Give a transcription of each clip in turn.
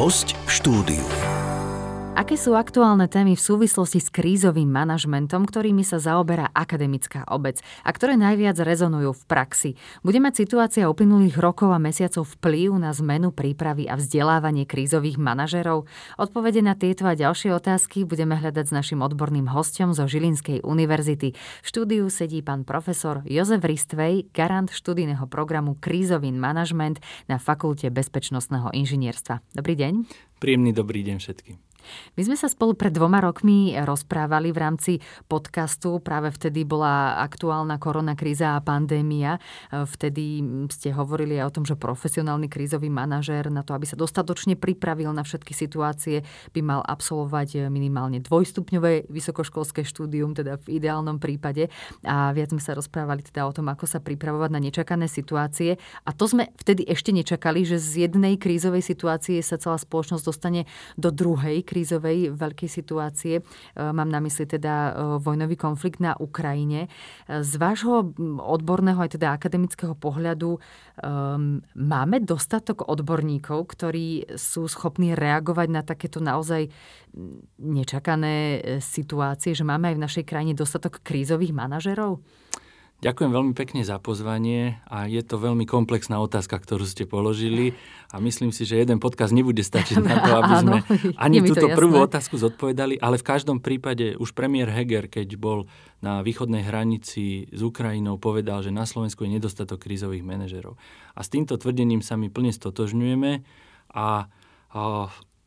Host v štúdiu. Aké sú aktuálne témy v súvislosti s krízovým manažmentom, ktorými sa zaoberá akademická obec a ktoré najviac rezonujú v praxi? Bude mať situácia uplynulých rokov a mesiacov vplyv na zmenu prípravy a vzdelávanie krízových manažerov? Odpovede na tieto a ďalšie otázky budeme hľadať s našim odborným hostom zo Žilinskej univerzity. V štúdiu sedí pán profesor Jozef Ristvej, garant študijného programu Krízový manažment na Fakulte bezpečnostného inžinierstva. Dobrý deň. Príjemný dobrý deň všetkým. My sme sa spolu pred dvoma rokmi rozprávali v rámci podcastu. Práve vtedy bola aktuálna koronakríza a pandémia. Vtedy ste hovorili aj o tom, že profesionálny krízový manažér na to, aby sa dostatočne pripravil na všetky situácie, by mal absolvovať minimálne dvojstupňové vysokoškolské štúdium, teda v ideálnom prípade. A viac sme sa rozprávali teda o tom, ako sa pripravovať na nečakané situácie. A to sme vtedy ešte nečakali, že z jednej krízovej situácie sa celá spoločnosť dostane do druhej krízovej veľkej situácie. E, mám na mysli teda e, vojnový konflikt na Ukrajine. E, z vášho odborného aj teda akademického pohľadu máme dostatok odborníkov, ktorí sú schopní reagovať na takéto naozaj nečakané situácie, že máme aj v našej krajine dostatok krízových manažerov? Ďakujem veľmi pekne za pozvanie a je to veľmi komplexná otázka, ktorú ste položili a myslím si, že jeden podkaz nebude stačiť na to, aby sme ani túto prvú otázku zodpovedali, ale v každom prípade už premiér Heger, keď bol na východnej hranici s Ukrajinou, povedal, že na Slovensku je nedostatok krízových manažerov. A s týmto tvrdením sa my plne stotožňujeme a, a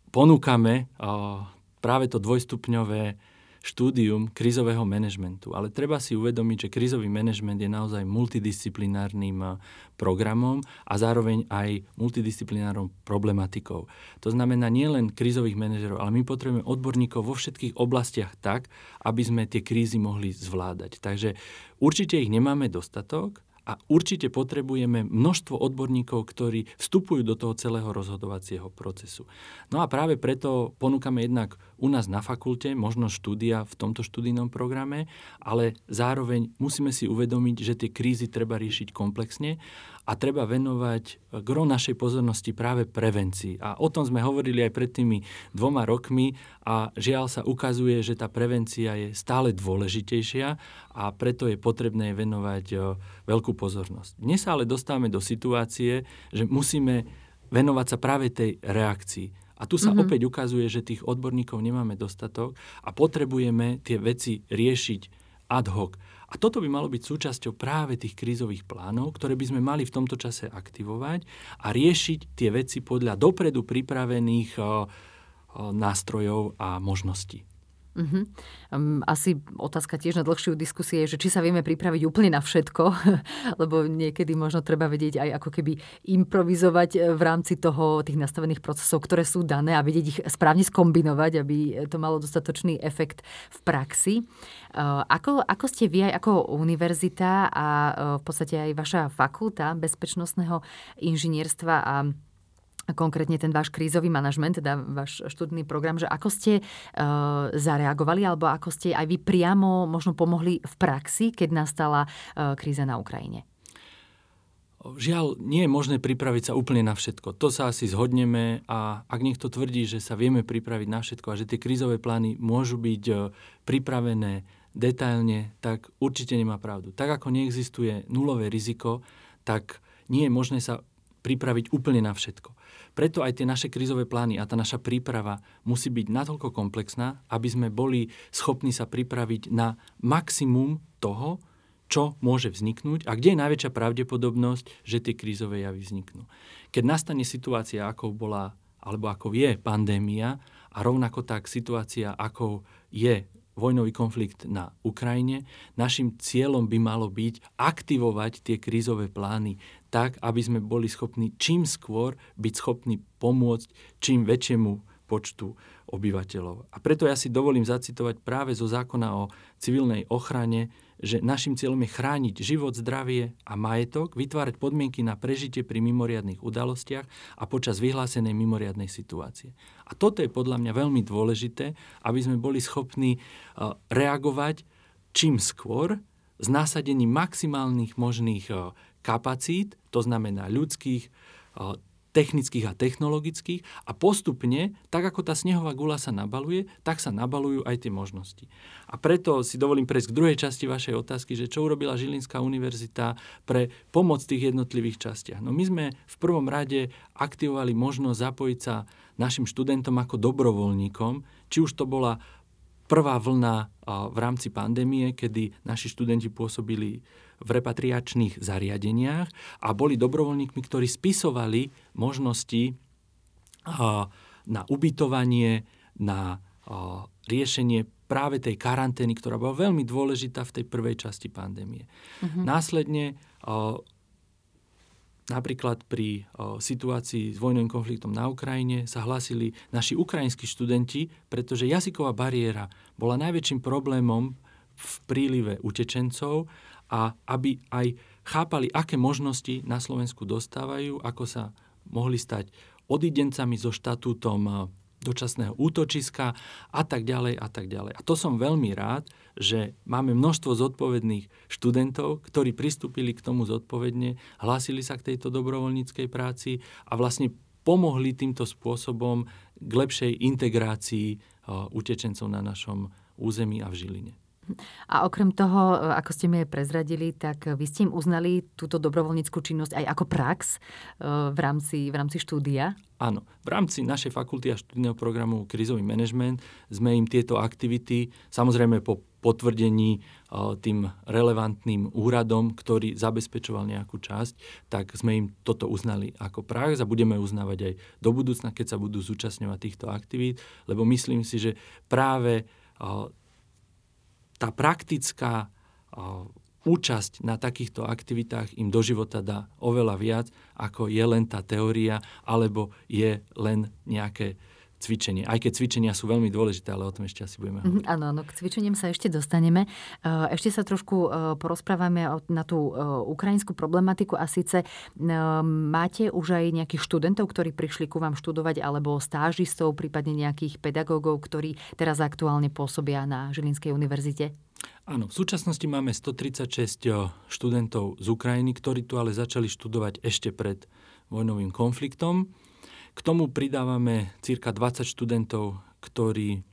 ponúkame a, práve to dvojstupňové štúdium krízového manažmentu. Ale treba si uvedomiť, že krízový manažment je naozaj multidisciplinárnym eh, programom a zároveň aj multidisciplinárnou problematikou. To znamená nielen krízových manažerov, ale my potrebujeme odborníkov vo všetkých oblastiach tak, aby sme tie krízy mohli zvládať. Takže určite ich nemáme dostatok, a určite potrebujeme množstvo odborníkov, ktorí vstupujú do toho celého rozhodovacieho procesu. No a práve preto ponúkame jednak u nás na fakulte možnosť štúdia v tomto študijnom programe, ale zároveň musíme si uvedomiť, že tie krízy treba riešiť komplexne a treba venovať eh, gro našej pozornosti práve prevencii. A o tom sme hovorili aj pred tými dvoma rokmi a žiaľ sa ukazuje, že tá prevencia je stále dôležitejšia a preto je potrebné venovať eh, veľkú pozornosť. Dnes sa ale dostávame do situácie, že musíme venovať sa práve tej reakcii. A tu sa mm-hmm. opäť ukazuje, že tých odborníkov nemáme dostatok a potrebujeme tie veci riešiť ad hoc. A toto by malo byť súčasťou práve tých krízových plánov, ktoré by sme mali v tomto čase aktivovať a riešiť tie veci podľa dopredu pripravených o, o, nástrojov a možností. Uh-huh. Um, asi otázka tiež na dlhšiu diskusie je, že či sa vieme pripraviť úplne na všetko, lebo niekedy možno treba vedieť aj ako keby improvizovať e, v rámci toho tých nastavených procesov, ktoré sú dané a vedieť ich správne skombinovať, aby to malo dostatočný efekt v praxi. Uh, ako, ako ste vy aj ako univerzita a uh, v podstate aj vaša fakulta bezpečnostného inžinierstva a konkrétne ten váš krízový manažment, teda váš študný program, že ako ste e, zareagovali alebo ako ste aj vy priamo možno pomohli v praxi, keď nastala e, kríza na Ukrajine? Žiaľ, nie je možné pripraviť sa úplne na všetko. To sa asi zhodneme a ak niekto tvrdí, že sa vieme pripraviť na všetko a že tie krízové plány môžu byť e, pripravené detailne, tak určite nemá pravdu. Tak ako neexistuje nulové riziko, tak nie je možné sa pripraviť úplne na všetko. Preto aj tie naše krízové plány a tá naša príprava musí byť natoľko komplexná, aby sme boli schopní sa pripraviť na maximum toho, čo môže vzniknúť a kde je najväčšia pravdepodobnosť, že tie krízové javy vzniknú. Keď nastane situácia, ako bola alebo ako je pandémia a rovnako tak situácia, ako je vojnový konflikt na Ukrajine, našim cieľom by malo byť aktivovať tie krízové plány tak, aby sme boli schopní čím skôr byť schopní pomôcť čím väčšiemu počtu obyvateľov. A preto ja si dovolím zacitovať práve zo zákona o civilnej ochrane, že našim cieľom je chrániť život, zdravie a majetok, vytvárať podmienky na prežitie pri mimoriadných udalostiach a počas vyhlásenej mimoriadnej situácie. A toto je podľa mňa veľmi dôležité, aby sme boli schopní uh, reagovať čím skôr s násadením maximálnych možných uh, kapacít, to znamená ľudských, technických a technologických a postupne, tak ako tá snehová gula sa nabaluje, tak sa nabalujú aj tie možnosti. A preto si dovolím prejsť k druhej časti vašej otázky, že čo urobila Žilinská univerzita pre pomoc v tých jednotlivých častiach. No my sme v prvom rade aktivovali možnosť zapojiť sa našim študentom ako dobrovoľníkom, či už to bola prvá vlna v rámci pandémie, kedy naši študenti pôsobili v repatriačných zariadeniach a boli dobrovoľníkmi, ktorí spisovali možnosti na ubytovanie, na riešenie práve tej karantény, ktorá bola veľmi dôležitá v tej prvej časti pandémie. Uh-huh. Následne Napríklad pri o, situácii s vojnovým konfliktom na Ukrajine sa hlásili naši ukrajinskí študenti, pretože jazyková bariéra bola najväčším problémom v prílive utečencov a aby aj chápali, aké možnosti na Slovensku dostávajú, ako sa mohli stať odidencami so štatútom dočasného útočiska a tak ďalej a tak ďalej. A to som veľmi rád, že máme množstvo zodpovedných študentov, ktorí pristúpili k tomu zodpovedne, hlásili sa k tejto dobrovoľníckej práci a vlastne pomohli týmto spôsobom k lepšej integrácii utečencov na našom území a v Žiline. A okrem toho, e, ako ste mi aj prezradili, tak vy ste im uznali túto dobrovoľníckú činnosť aj ako prax e, v rámci, v rámci štúdia? Áno. V rámci našej fakulty a študijného programu Krizový manažment sme im tieto aktivity, samozrejme po potvrdení e, tým relevantným úradom, ktorý zabezpečoval nejakú časť, tak sme im toto uznali ako prax a budeme uznávať aj do budúcna, keď sa budú zúčastňovať týchto aktivít, lebo myslím si, že práve tá praktická účasť na takýchto aktivitách im do života dá oveľa viac, ako je len tá teória, alebo je len nejaké cvičenie. Aj keď cvičenia sú veľmi dôležité, ale o tom ešte asi budeme hovoriť. Áno, áno, k cvičeniam sa ešte dostaneme. Ešte sa trošku porozprávame na tú ukrajinskú problematiku a síce máte už aj nejakých študentov, ktorí prišli ku vám študovať, alebo stážistov, prípadne nejakých pedagógov, ktorí teraz aktuálne pôsobia na Žilinskej univerzite? Áno, v súčasnosti máme 136 študentov z Ukrajiny, ktorí tu ale začali študovať ešte pred vojnovým konfliktom. K tomu pridávame cirka 20 študentov, ktorí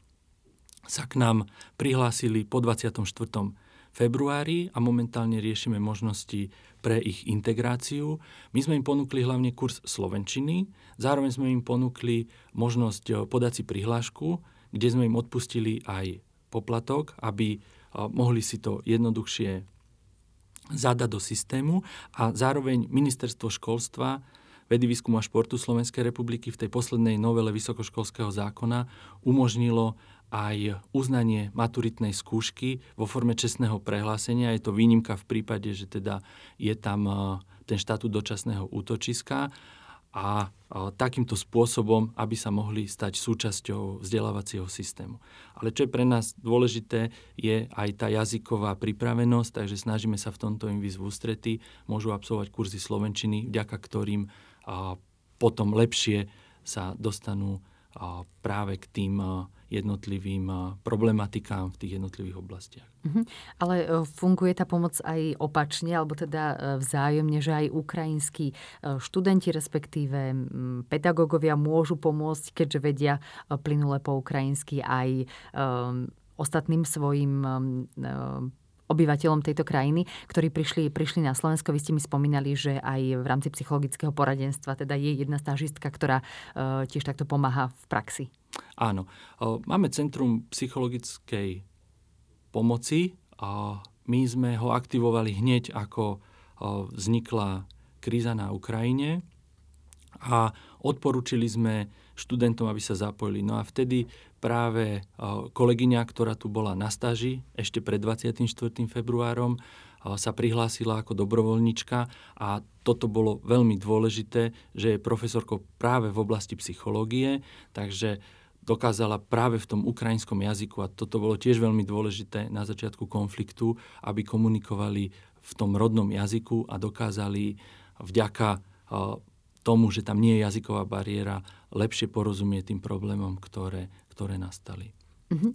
sa k nám prihlásili po 24. februári a momentálne riešime možnosti pre ich integráciu. My sme im ponúkli hlavne kurz slovenčiny, zároveň sme im ponúkli možnosť eh, podať si prihlášku, kde sme im odpustili aj poplatok, aby eh, mohli si to jednoduchšie zadať do systému a zároveň ministerstvo školstva vedy, výskumu a športu Slovenskej republiky v tej poslednej novele vysokoškolského zákona umožnilo aj uznanie maturitnej skúšky vo forme čestného prehlásenia. Je to výnimka v prípade, že teda je tam e, ten štatút dočasného útočiska a takýmto spôsobom, aby sa mohli stať súčasťou vzdelávacieho systému. Ale čo je pre nás dôležité, je aj tá jazyková pripravenosť, takže snažíme sa v tomto im výzvu ústrety, môžu absolvovať kurzy slovenčiny, vďaka ktorým potom lepšie sa dostanú práve k tým jednotlivým problematikám v tých jednotlivých oblastiach. Uh-huh. Ale e, funguje tá pomoc aj opačne, alebo teda e, vzájomne, že aj ukrajinskí e, študenti, respektíve pedagógovia môžu pomôcť, keďže vedia plynule po ukrajinsky aj ostatným svojim obyvateľom tejto krajiny, ktorí prišli, prišli na Slovensko. Vy ste mi spomínali, že aj v rámci psychologického poradenstva teda je jedna stážistka, ktorá uh, tiež takto pomáha v praxi. Áno. Máme Centrum psychologickej pomoci a my sme ho aktivovali hneď, ako vznikla kríza na Ukrajine a odporúčili sme študentom, aby sa zapojili. No a vtedy práve kolegyňa, ktorá tu bola na stáži ešte pred 24. februárom, sa prihlásila ako dobrovoľnička a toto bolo veľmi dôležité, že je profesorkou práve v oblasti psychológie, takže dokázala práve v tom ukrajinskom jazyku a toto bolo tiež veľmi dôležité na začiatku konfliktu, aby komunikovali v tom rodnom jazyku a dokázali vďaka tomu, že tam nie je jazyková bariéra, lepšie porozumieť tým problémom, ktoré, ktoré nastali. Uh-huh.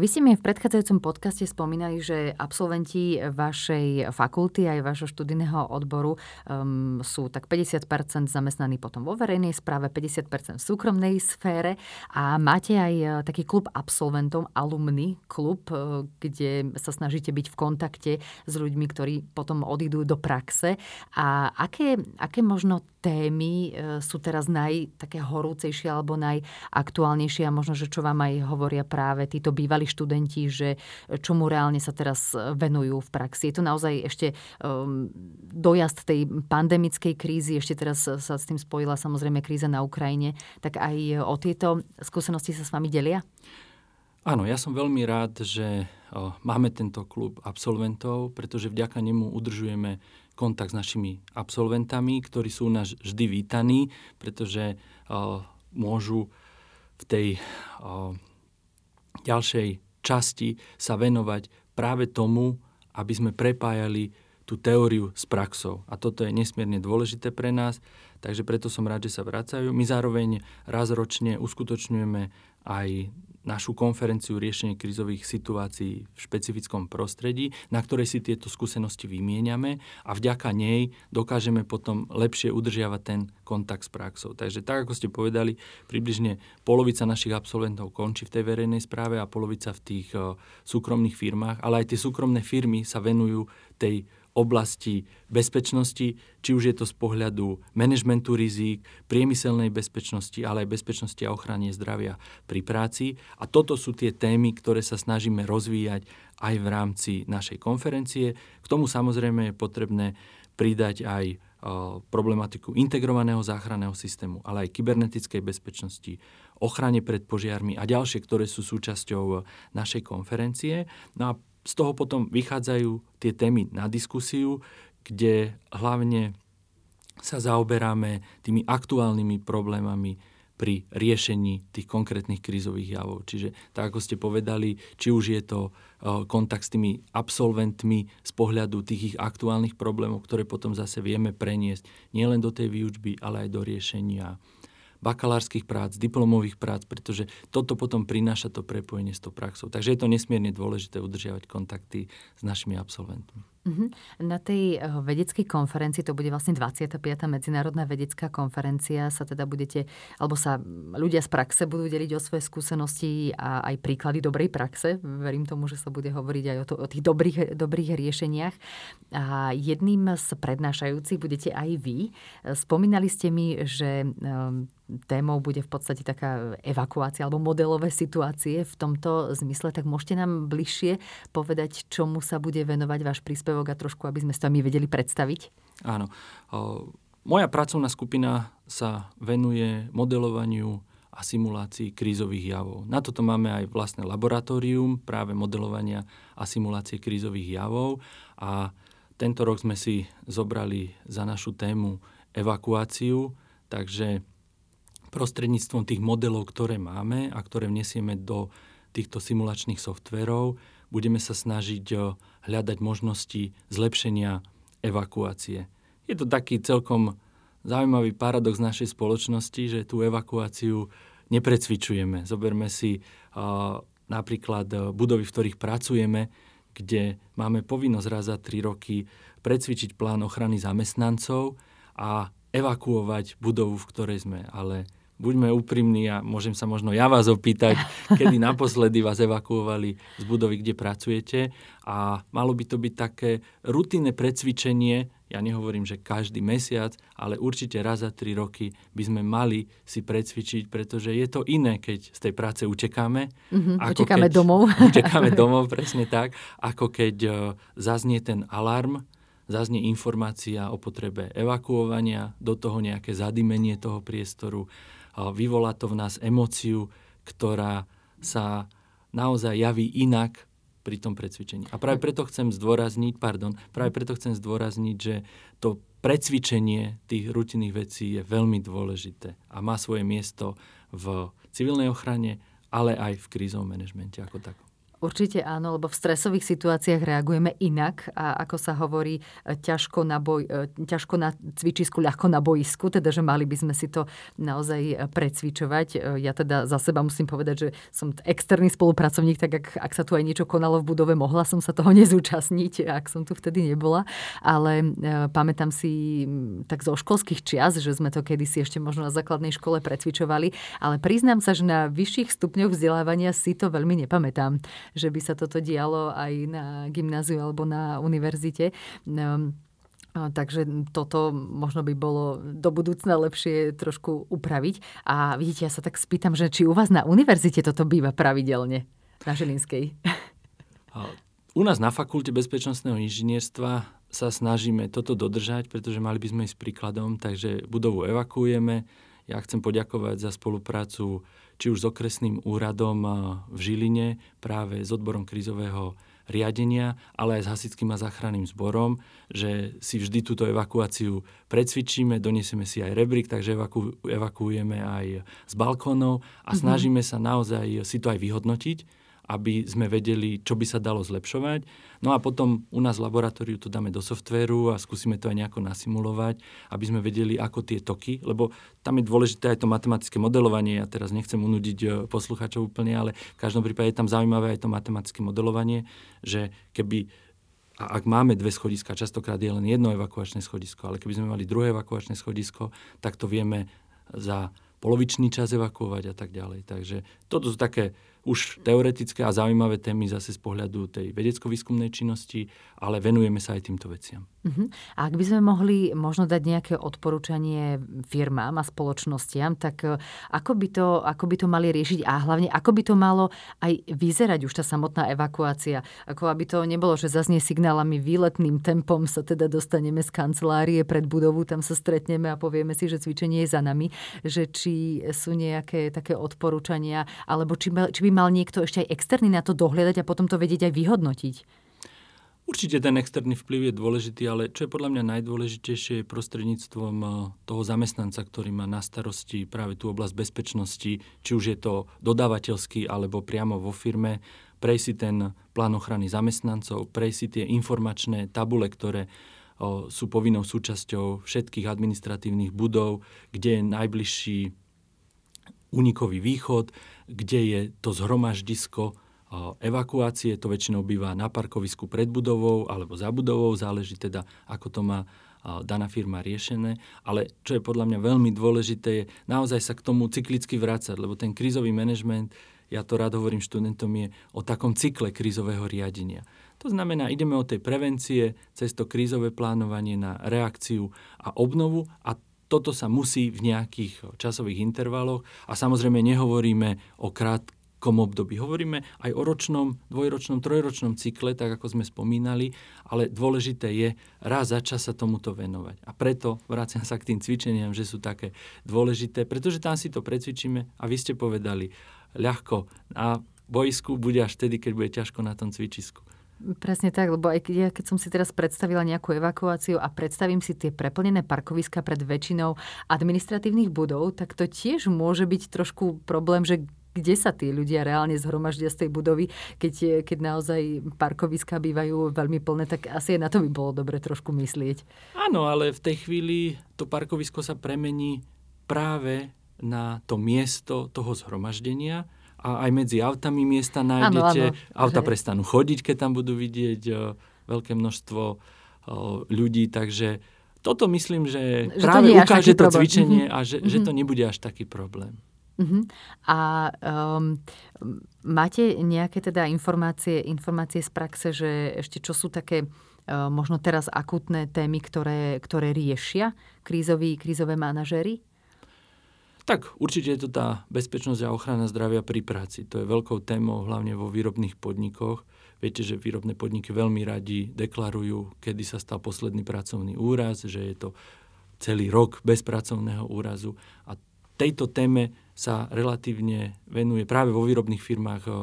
Vy ste mi v predchádzajúcom podcaste spomínali, že absolventi vašej fakulty aj vašho študijného odboru um, sú tak 50% zamestnaní potom vo verejnej správe, 50% v súkromnej sfére a máte aj e, taký klub absolventov, alumny klub, e, kde sa snažíte byť v kontakte s ľuďmi, ktorí potom odídu do praxe. A aké, aké možno témy sú teraz naj také horúcejšie alebo najaktuálnejšie a možno, že čo vám aj hovoria práve títo bývalí študenti, že čomu reálne sa teraz venujú v praxi. Je to naozaj ešte um, dojazd tej pandemickej krízy, ešte teraz sa s tým spojila samozrejme kríza na Ukrajine, tak aj o tieto skúsenosti sa s vami delia? Áno, ja som veľmi rád, že máme tento klub absolventov, pretože vďaka nemu udržujeme kontakt s našimi absolventami, ktorí sú nás vždy vítaní, pretože o, môžu v tej o, ďalšej časti sa venovať práve tomu, aby sme prepájali tú teóriu s praxou. A toto je nesmierne dôležité pre nás, takže preto som rád, že sa vracajú. My zároveň raz ročne uskutočňujeme aj našu konferenciu riešenie krizových situácií v špecifickom prostredí, na ktorej si tieto skúsenosti vymieňame a vďaka nej dokážeme potom lepšie udržiavať ten kontakt s praxou. Takže tak, ako ste povedali, približne polovica našich absolventov končí v tej verejnej správe a polovica v tých uh, súkromných firmách, ale aj tie súkromné firmy sa venujú tej oblasti bezpečnosti, či už je to z pohľadu manažmentu rizík, priemyselnej bezpečnosti, ale aj bezpečnosti a ochrany zdravia pri práci. A toto sú tie témy, ktoré sa snažíme rozvíjať aj v rámci našej konferencie. K tomu samozrejme je potrebné pridať aj problematiku integrovaného záchranného systému, ale aj kybernetickej bezpečnosti, ochrane pred požiarmi a ďalšie, ktoré sú súčasťou našej konferencie. No a z toho potom vychádzajú tie témy na diskusiu, kde hlavne sa zaoberáme tými aktuálnymi problémami pri riešení tých konkrétnych krízových javov. Čiže tak, ako ste povedali, či už je to e, kontakt s tými absolventmi z pohľadu tých ich aktuálnych problémov, ktoré potom zase vieme preniesť nielen do tej výučby, ale aj do riešenia bakalárskych prác, diplomových prác, pretože toto potom prináša to prepojenie s tou praxou. Takže je to nesmierne dôležité udržiavať kontakty s našimi absolventmi. Uh-huh. Na tej uh, vedeckej konferencii, to bude vlastne 25. medzinárodná vedecká konferencia, sa teda budete, alebo sa ľudia z praxe budú deliť o svoje skúsenosti a aj príklady dobrej praxe. Verím tomu, že sa bude hovoriť aj o, to, o tých dobrých, dobrých riešeniach. A jedným z prednášajúcich budete aj vy. Spomínali ste mi, že um, témou bude v podstate taká evakuácia alebo modelové situácie v tomto zmysle, tak môžete nám bližšie povedať, čomu sa bude venovať váš príspevok a trošku, aby sme si to vedeli predstaviť? Áno. Moja pracovná skupina sa venuje modelovaniu a simulácii krízových javov. Na toto máme aj vlastné laboratórium práve modelovania a simulácie krízových javov a tento rok sme si zobrali za našu tému evakuáciu, takže prostredníctvom tých modelov, ktoré máme a ktoré vnesieme do týchto simulačných softverov, budeme sa snažiť eh, hľadať možnosti zlepšenia evakuácie. Je to taký celkom zaujímavý paradox našej spoločnosti, že tú evakuáciu neprecvičujeme. Zoberme si uh, napríklad eh, budovy, v ktorých pracujeme, kde máme povinnosť raz za tri roky precvičiť plán ochrany zamestnancov a evakuovať budovu, v ktorej sme. Ale buďme úprimní a môžem sa možno ja vás opýtať, kedy naposledy vás evakuovali z budovy, kde pracujete a malo by to byť také rutinné precvičenie, ja nehovorím, že každý mesiac, ale určite raz za tri roky by sme mali si precvičiť, pretože je to iné, keď z tej práce utekáme. Mm-hmm, ako utekáme keď, domov. Utekáme domov, presne tak, ako keď uh, zaznie ten alarm, zaznie informácia o potrebe evakuovania, do toho nejaké zadimenie toho priestoru vyvolá to v nás emóciu, ktorá sa naozaj javí inak pri tom precvičení. A práve preto chcem zdôrazniť, pardon, práve preto chcem zdôrazniť, že to precvičenie tých rutinných vecí je veľmi dôležité a má svoje miesto v civilnej ochrane, ale aj v krízovom manažmente ako takom. Určite áno, lebo v stresových situáciách reagujeme inak a ako sa hovorí, ťažko na, boj, e, ťažko na cvičisku, ľahko na boisku, teda že mali by sme si to naozaj precvičovať. E, ja teda za seba musím povedať, že som externý spolupracovník, tak ak, ak sa tu aj niečo konalo v budove, mohla som sa toho nezúčastniť, ak som tu vtedy nebola, ale e, pamätám si tak zo školských čias, že sme to kedysi ešte možno na základnej škole precvičovali, ale priznám sa, že na vyšších stupňoch vzdelávania si to veľmi nepamätám že by sa toto dialo aj na gymnáziu alebo na univerzite. Ehm, takže toto možno by bolo do budúcna lepšie trošku upraviť. A vidíte, ja sa tak spýtam, že či u vás na univerzite toto býva pravidelne, na Žilinskej? U nás na fakulte bezpečnostného inžinierstva sa snažíme toto dodržať, pretože mali by sme ísť príkladom, takže budovu evakuujeme. Ja chcem poďakovať za spoluprácu či už s okresným úradom v Žiline, práve s odborom krízového riadenia, ale aj s hasickým a záchranným zborom, že si vždy túto evakuáciu precvičíme, doniesieme si aj rebrík, takže evaku, evakuujeme aj z balkónov a mm-hmm. snažíme sa naozaj si to aj vyhodnotiť, aby sme vedeli, čo by sa dalo zlepšovať. No a potom u nás v laboratóriu to dáme do softvéru a skúsime to aj nejako nasimulovať, aby sme vedeli, ako tie toky, lebo tam je dôležité aj to matematické modelovanie. Ja teraz nechcem unúdiť e, poslucháčov úplne, ale v každom prípade je tam zaujímavé aj to matematické modelovanie, že keby a ak máme dve schodiska, častokrát je len jedno evakuačné schodisko, ale keby sme mali druhé evakuačné schodisko, tak to vieme za polovičný čas evakuovať a tak ďalej. Takže toto sú také už teoretické a zaujímavé témy zase z pohľadu tej vedecko-výskumnej činnosti, ale venujeme sa aj týmto veciam. Uh-huh. A ak by sme mohli možno dať nejaké odporúčanie firmám a spoločnostiam, tak e, ako by, to, ako by to mali riešiť a hlavne ako by to malo aj vyzerať už tá samotná evakuácia? Ako aby to nebolo, že zaznie signálami výletným tempom sa teda dostaneme z kancelárie pred budovu, tam sa stretneme a povieme si, že cvičenie je za nami, že či sú nejaké také odporúčania, alebo či, či by mal niekto ešte aj externý na to dohľadať a potom to vedieť aj vyhodnotiť. Určite ten externý vplyv je dôležitý, ale čo je podľa mňa najdôležitejšie je prostredníctvom eh, toho zamestnanca, ktorý má na starosti práve tú oblasť bezpečnosti, či už je to dodávateľský alebo priamo vo firme, prejsť si ten plán ochrany zamestnancov, prejsť si tie informačné tabule, ktoré eh, sú povinnou súčasťou všetkých administratívnych budov, kde je najbližší unikový východ, kde je to zhromaždisko evakuácie, to väčšinou býva na parkovisku pred budovou alebo za budovou, záleží teda, ako to má daná firma riešené. Ale čo je podľa mňa veľmi dôležité, je naozaj sa k tomu cyklicky vrácať, lebo ten krízový manažment, ja to rád hovorím študentom, je o takom cykle krízového riadenia. To znamená, ideme od tej prevencie cez to krízové plánovanie na reakciu a obnovu a toto sa musí v nejakých časových intervaloch a samozrejme nehovoríme o krát, krátkom období. Hovoríme aj o ročnom, dvojročnom, trojročnom cykle, tak ako sme spomínali, ale dôležité je raz za čas sa tomuto venovať. A preto vraciam sa k tým cvičeniam, že sú také dôležité, pretože tam si to precvičíme a vy ste povedali ľahko a bojsku bude až vtedy, keď bude ťažko na tom cvičisku. Presne tak, lebo aj keď, ja, keď som si teraz predstavila nejakú evakuáciu a predstavím si tie preplnené parkoviska pred väčšinou administratívnych budov, tak to tiež môže byť trošku problém, že kde sa tí ľudia reálne zhromaždia z tej budovy, keď, keď naozaj parkoviska bývajú veľmi plné, tak asi aj na to by bolo dobre trošku myslieť. Áno, ale v tej chvíli to parkovisko sa premení práve na to miesto toho zhromaždenia a aj medzi autami miesta nájdete. Áno, áno, Auta že... prestanú chodiť, keď tam budú vidieť o, veľké množstvo o, ľudí, takže toto myslím, že, že práve ukáže to cvičenie mm-hmm. a že, mm-hmm. že to nebude až taký problém. Uh-huh. A um, máte nejaké teda informácie, informácie z praxe, že ešte čo sú také uh, možno teraz akutné témy, ktoré, ktoré riešia krízoví, krízové manažéry? Tak, určite je to tá bezpečnosť a ochrana zdravia pri práci. To je veľkou témou hlavne vo výrobných podnikoch. Viete, že výrobné podniky veľmi radi deklarujú, kedy sa stal posledný pracovný úraz, že je to celý rok bez pracovného úrazu. A tejto téme sa relatívne venuje práve vo výrobných firmách eh,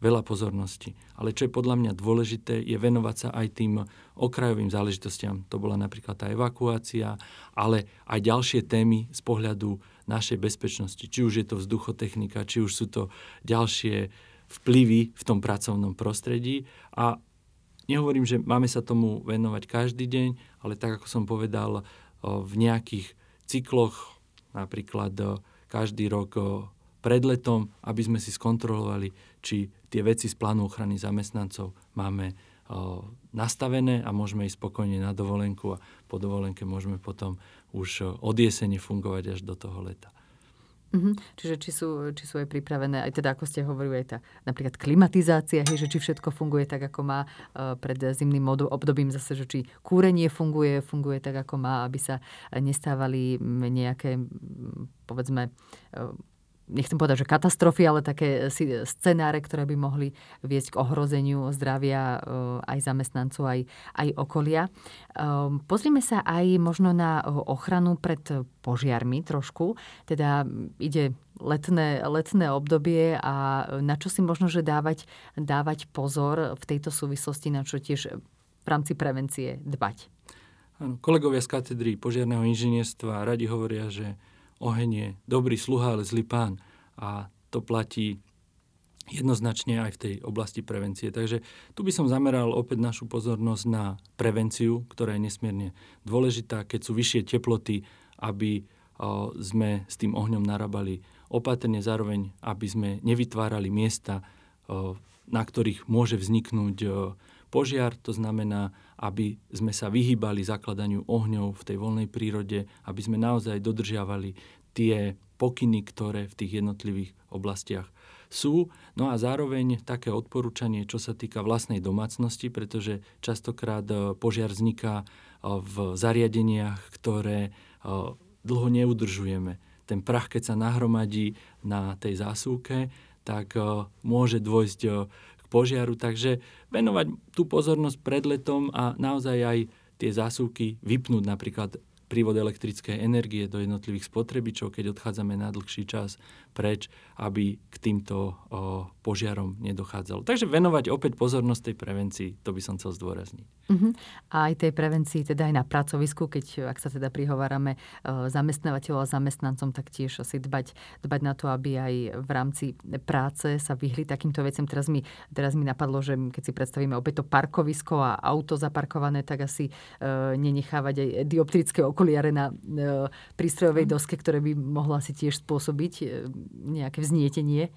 veľa pozornosti. Ale čo je podľa mňa dôležité, je venovať sa aj tým okrajovým záležitostiam. To bola napríklad tá evakuácia, ale aj ďalšie témy z pohľadu našej bezpečnosti. Či už je to vzduchotechnika, či už sú to ďalšie vplyvy v tom pracovnom prostredí a nehovorím, že máme sa tomu venovať každý deň, ale tak, ako som povedal, v nejakých cykloch, napríklad každý rok pred letom, aby sme si skontrolovali, či tie veci z plánu ochrany zamestnancov máme nastavené a môžeme ísť spokojne na dovolenku a po dovolenke môžeme potom už od jesene fungovať až do toho leta. Mm-hmm. Čiže či sú, či sú aj pripravené, aj teda ako ste hovorili, aj tá napríklad klimatizácia, hej, že či všetko funguje tak, ako má uh, pred zimným obdobím zase, že či kúrenie funguje, funguje tak, ako má, aby sa nestávali nejaké, povedzme, uh, nechcem povedať, že katastrofy, ale také scenáre, ktoré by mohli viesť k ohrozeniu zdravia eh, aj zamestnancov, aj, aj okolia. Ehm, pozrime sa aj možno na ochranu pred požiarmi trošku. Teda ide letné, letné obdobie a na čo si možno, že dávať, dávať pozor v tejto súvislosti, na čo tiež v rámci prevencie dbať. Áno, kolegovia z katedry požiarného inžinierstva radi hovoria, že oheň je dobrý sluha, ale zlý pán. A to platí jednoznačne aj v tej oblasti prevencie. Takže tu by som zameral opäť našu pozornosť na prevenciu, ktorá je nesmierne dôležitá, keď sú vyššie teploty, aby sme s tým ohňom narábali opatrne, zároveň aby sme nevytvárali miesta, na ktorých môže vzniknúť požiar, to znamená, aby sme sa vyhýbali zakladaniu ohňov v tej voľnej prírode, aby sme naozaj dodržiavali tie pokyny, ktoré v tých jednotlivých oblastiach sú. No a zároveň také odporúčanie, čo sa týka vlastnej domácnosti, pretože častokrát e, požiar vzniká e, v zariadeniach, ktoré e, dlho neudržujeme. Ten prach, keď sa nahromadí na tej zásuvke, tak môže dôjsť požiaru. Takže venovať tú pozornosť pred letom a naozaj aj tie zásuvky vypnúť napríklad prívod elektrickej energie do jednotlivých spotrebičov, keď odchádzame na dlhší čas preč, aby k týmto požiarom nedochádzalo. Takže venovať opäť pozornosť tej prevencii, to by som chcel zdôrazniť. Uh-huh. A aj tej prevencii, teda aj na pracovisku, keď ak sa teda prihovárame e, zamestnávateľov a zamestnancom, tak tiež asi dbať, dbať na to, aby aj v rámci práce sa vyhli takýmto veciam. Teraz mi, teraz mi napadlo, že keď si predstavíme opäť to parkovisko a auto zaparkované, tak asi e, nenechávať aj dioptrické okuliare na e, prístrojovej doske, ktoré by mohla si tiež spôsobiť e, nejaké vznietenie.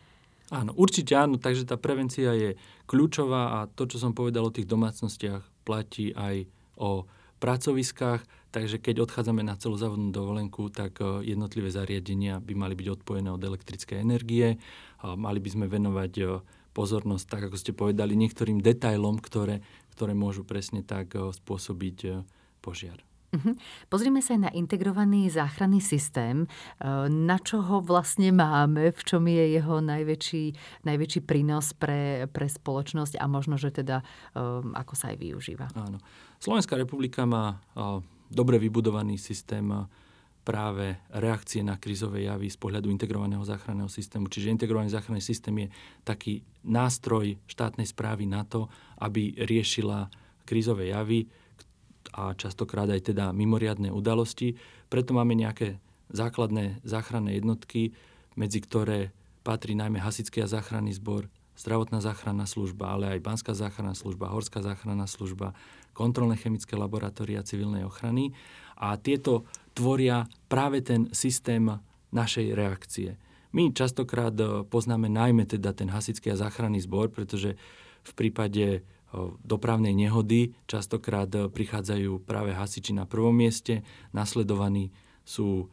Áno, určite áno, takže tá prevencia je kľúčová a to, čo som povedal o tých domácnostiach, platí aj o pracoviskách, takže keď odchádzame na celozávodnú dovolenku, tak e, jednotlivé zariadenia by mali byť odpojené od elektrickej energie, mali by sme venovať e, pozornosť, tak ako ste povedali, niektorým detailom, ktoré, ktoré môžu presne tak e, spôsobiť požiar. Uh-huh. Pozrime sa aj na integrovaný záchranný systém. E, na čo ho vlastne máme, v čom je jeho najväčší, najväčší prínos pre, pre spoločnosť a možno, že teda um, ako sa aj využíva. Áno. Slovenská republika má uh, dobre vybudovaný systém práve reakcie na krizové javy z pohľadu integrovaného záchranného systému. Čiže integrovaný záchranný systém je taký nástroj štátnej správy na to, aby riešila krízové javy, a častokrát aj teda mimoriadne udalosti. Preto máme nejaké základné záchranné jednotky, medzi ktoré patrí najmä Hasický a záchranný zbor, zdravotná záchranná služba, ale aj Banská záchranná služba, Horská záchranná služba, kontrolné chemické laboratória civilnej ochrany. A tieto tvoria práve ten systém našej reakcie. My častokrát eh, poznáme najmä teda ten hasický a záchranný zbor, pretože v prípade dopravnej nehody. Častokrát e, prichádzajú práve hasiči na prvom mieste, nasledovaní sú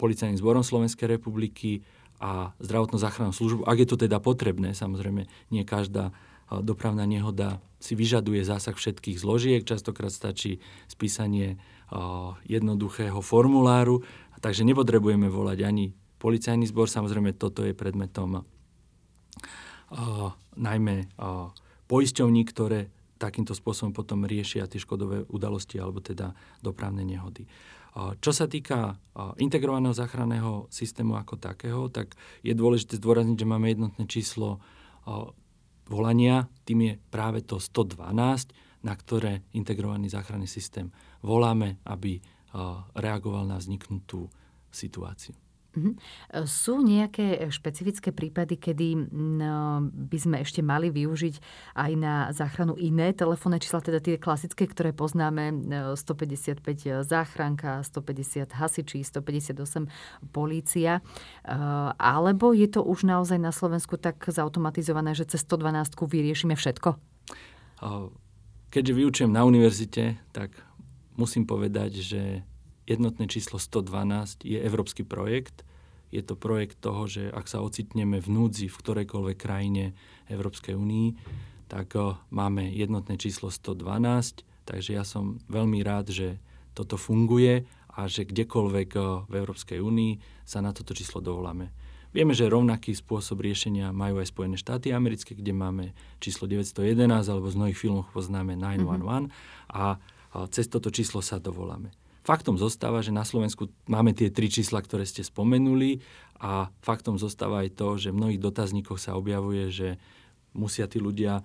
policajným zborom Slovenskej republiky a zdravotno záchrannú službu, ak je to teda potrebné. Samozrejme, nie každá dopravná nehoda si vyžaduje zásah všetkých zložiek, častokrát stačí spísanie jednoduchého formuláru, takže nepotrebujeme volať ani policajný zbor, samozrejme toto je predmetom najmä poisťovní, ktoré takýmto spôsobom potom riešia tie škodové udalosti alebo teda dopravné nehody. Čo sa týka integrovaného záchranného systému ako takého, tak je dôležité zdôrazniť, že máme jednotné číslo volania, tým je práve to 112, na ktoré integrovaný záchranný systém voláme, aby reagoval na vzniknutú situáciu. Mhm. Sú nejaké špecifické prípady, kedy no, by sme ešte mali využiť aj na záchranu iné telefónne čísla, teda tie klasické, ktoré poznáme, 155 záchranka, 150 hasičí, 158 polícia, alebo je to už naozaj na Slovensku tak zautomatizované, že cez 112 vyriešime všetko? Keďže vyučujem na univerzite, tak musím povedať, že jednotné číslo 112 je európsky projekt. Je to projekt toho, že ak sa ocitneme v núdzi v ktorejkoľvek krajine Európskej únii, tak eh, máme jednotné číslo 112, takže ja som veľmi rád, že toto funguje a že kdekoľvek eh, v Európskej únii sa na toto číslo dovoláme. Vieme, že rovnaký spôsob riešenia majú aj Spojené štáty americké, kde máme číslo 911, alebo z mnohých filmov poznáme 911 mm-hmm. a cez toto číslo sa dovoláme. Faktom zostáva, že na Slovensku máme tie tri čísla, ktoré ste spomenuli a faktom zostáva aj to, že v mnohých dotazníkoch sa objavuje, že musia tí ľudia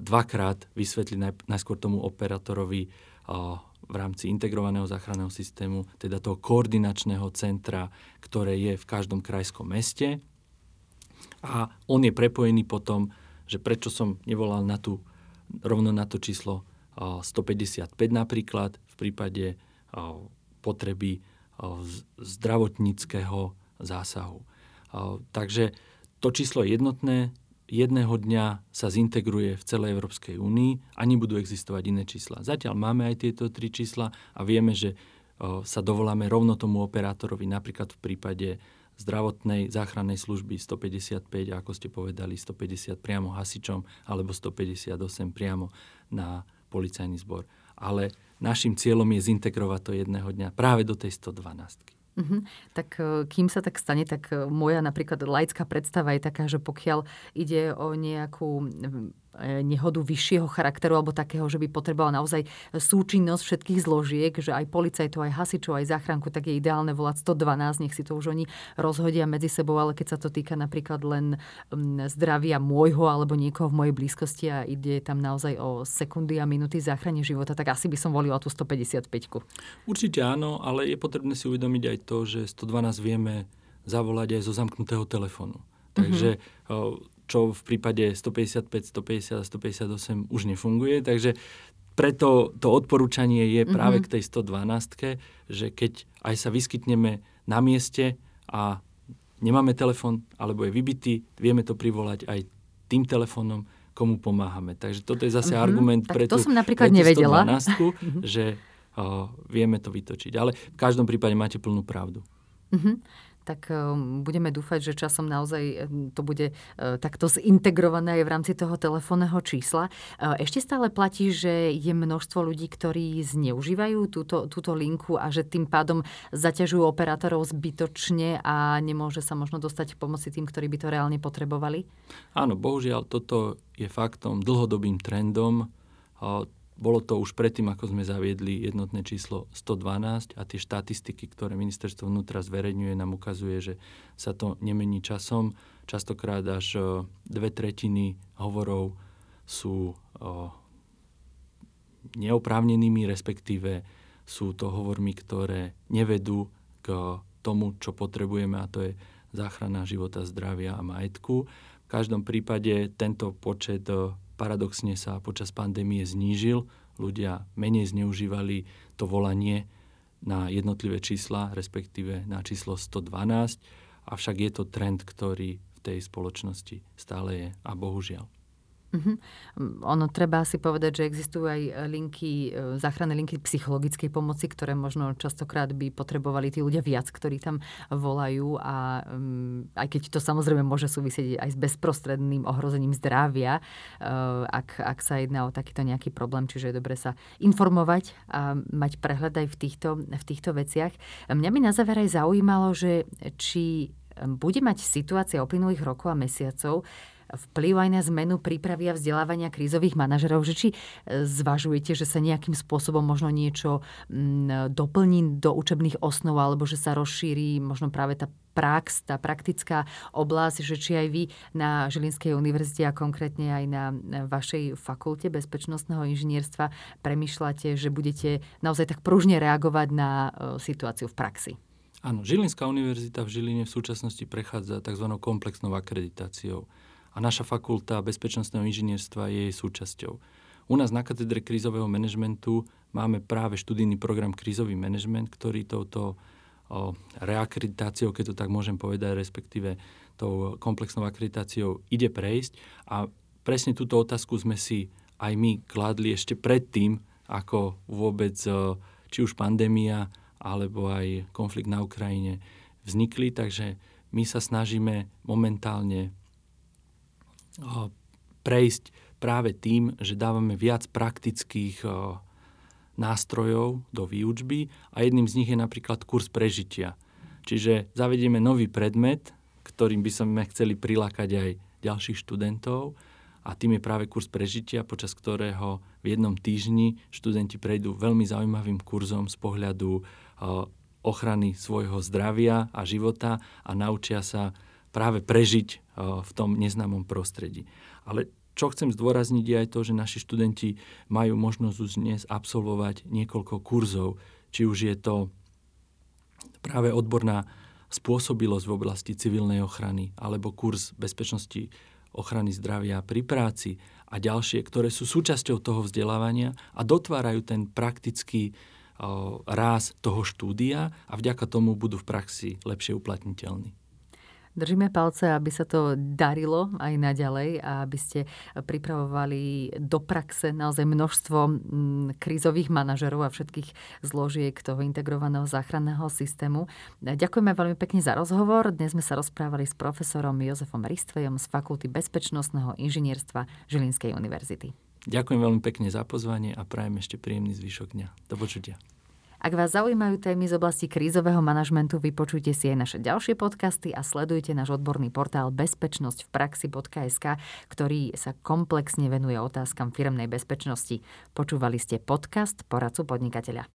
dvakrát vysvetliť najskôr tomu operátorovi v rámci integrovaného záchranného systému, teda toho koordinačného centra, ktoré je v každom krajskom meste. A on je prepojený potom, že prečo som nevolal na tú, rovno na to číslo 155 napríklad v prípade potreby zdravotníckého zásahu. Takže to číslo je jednotné, jedného dňa sa zintegruje v celej Európskej únii a nebudú existovať iné čísla. Zatiaľ máme aj tieto tri čísla a vieme, že sa dovoláme rovno tomu operátorovi, napríklad v prípade zdravotnej záchrannej služby 155, ako ste povedali, 150 priamo hasičom alebo 158 priamo na policajný zbor. Ale našim cieľom je zintegrovať to jedného dňa práve do tej 112. Uh-huh. Tak e, kým sa tak stane, tak e, moja napríklad laická predstava je taká, že pokiaľ ide o nejakú nehodu vyššieho charakteru alebo takého, že by potreboval naozaj súčinnosť všetkých zložiek, že aj policajtov, aj hasičov, aj záchranku, tak je ideálne volať 112, nech si to už oni rozhodia medzi sebou, ale keď sa to týka napríklad len zdravia môjho alebo niekoho v mojej blízkosti a ide tam naozaj o sekundy a minúty záchrane života, tak asi by som volila tú 155. Určite áno, ale je potrebné si uvedomiť aj to, že 112 vieme zavolať aj zo zamknutého telefónu. Takže mm-hmm čo v prípade 155, 150 a 158 už nefunguje. Takže preto to odporúčanie je práve mm-hmm. k tej 112, že keď aj sa vyskytneme na mieste a nemáme telefon alebo je vybitý, vieme to privolať aj tým telefónom, komu pomáhame. Takže toto je zase mm-hmm. argument pre tú, to som napríklad nevedela. 112, mhm. že o, vieme to vytočiť. Ale v každom prípade máte plnú pravdu. Mm-hmm tak ehm, budeme dúfať, že časom naozaj ehm, to bude eh, takto zintegrované aj v rámci toho telefónneho čísla. Eh, ešte stále platí, že je množstvo ľudí, ktorí zneužívajú túto, túto linku a že tým pádom zaťažujú operátorov zbytočne a nemôže sa možno dostať pomoci tým, ktorí by to reálne potrebovali? Áno, bohužiaľ, toto je faktom, dlhodobým trendom. Bolo to už predtým, ako sme zaviedli jednotné číslo 112 a tie štatistiky, ktoré ministerstvo vnútra zverejňuje, nám ukazuje, že sa to nemení časom. Častokrát až e, dve tretiny hovorov sú o, neoprávnenými, respektíve sú to hovormi, ktoré nevedú k tomu, čo potrebujeme, a to je záchrana života, zdravia a majetku. V každom prípade tento počet e, paradoxne sa počas pandémie znížil. Ľudia menej zneužívali to volanie na jednotlivé čísla, respektíve na číslo 112, avšak je to trend, ktorý v tej spoločnosti stále je a bohužiaľ. Uh-huh. Ono treba si povedať, že existujú aj linky, e, záchranné linky psychologickej pomoci, ktoré možno častokrát by potrebovali tí ľudia viac, ktorí tam volajú a um, aj keď to samozrejme môže súvisieť aj s bezprostredným ohrozením zdravia, uh, ak, ak sa jedná o takýto nejaký problém, čiže je dobre sa informovať a mať prehľad aj v týchto, v týchto veciach. Mňa by na záver aj zaujímalo, že či bude mať situácia uplynulých rokov a mesiacov vplyv aj na zmenu prípravy a vzdelávania krízových manažerov, že či e, zvažujete, že sa nejakým spôsobom možno niečo mm, doplní do učebných osnov, alebo že sa rozšíri možno práve tá prax, tá praktická oblasť, že či aj vy na Žilinskej univerzite a konkrétne aj na vašej fakulte bezpečnostného inžinierstva premyšľate, že budete naozaj tak pružne reagovať na e, situáciu v praxi. Áno, Žilinská univerzita v Žiline v súčasnosti prechádza tzv. komplexnou akreditáciou a naša fakulta bezpečnostného inžinierstva je jej súčasťou. U nás na katedre krízového manažmentu máme práve študijný program krízový manažment, ktorý touto o, reakreditáciou, keď to tak môžem povedať, respektíve tou komplexnou akreditáciou ide prejsť a presne túto otázku sme si aj my kladli ešte predtým, ako vôbec či už pandémia alebo aj konflikt na Ukrajine vznikli, takže my sa snažíme momentálne prejsť práve tým, že dávame viac praktických nástrojov do výučby a jedným z nich je napríklad kurz prežitia. Čiže zavedieme nový predmet, ktorým by sme chceli prilákať aj ďalších študentov a tým je práve kurz prežitia, počas ktorého v jednom týždni študenti prejdú veľmi zaujímavým kurzom z pohľadu ochrany svojho zdravia a života a naučia sa práve prežiť v tom neznámom prostredí. Ale čo chcem zdôrazniť je aj to, že naši študenti majú možnosť už dnes absolvovať niekoľko kurzov, či už je to práve odborná spôsobilosť v oblasti civilnej ochrany alebo kurz bezpečnosti ochrany zdravia pri práci a ďalšie, ktoré sú súčasťou toho vzdelávania a dotvárajú ten praktický ráz toho štúdia a vďaka tomu budú v praxi lepšie uplatniteľní. Držíme palce, aby sa to darilo aj naďalej a aby ste pripravovali do praxe naozaj množstvo krízových manažerov a všetkých zložiek toho integrovaného záchranného systému. Ďakujeme veľmi pekne za rozhovor. Dnes sme sa rozprávali s profesorom Jozefom Ristvejom z Fakulty bezpečnostného inžinierstva Žilinskej univerzity. Ďakujem veľmi pekne za pozvanie a prajem ešte príjemný zvyšok dňa. Do počutia. Ak vás zaujímajú témy z oblasti krízového manažmentu, vypočujte si aj naše ďalšie podcasty a sledujte náš odborný portál bezpečnosť v praxi.sk, ktorý sa komplexne venuje otázkam firmnej bezpečnosti. Počúvali ste podcast Poradcu podnikateľa.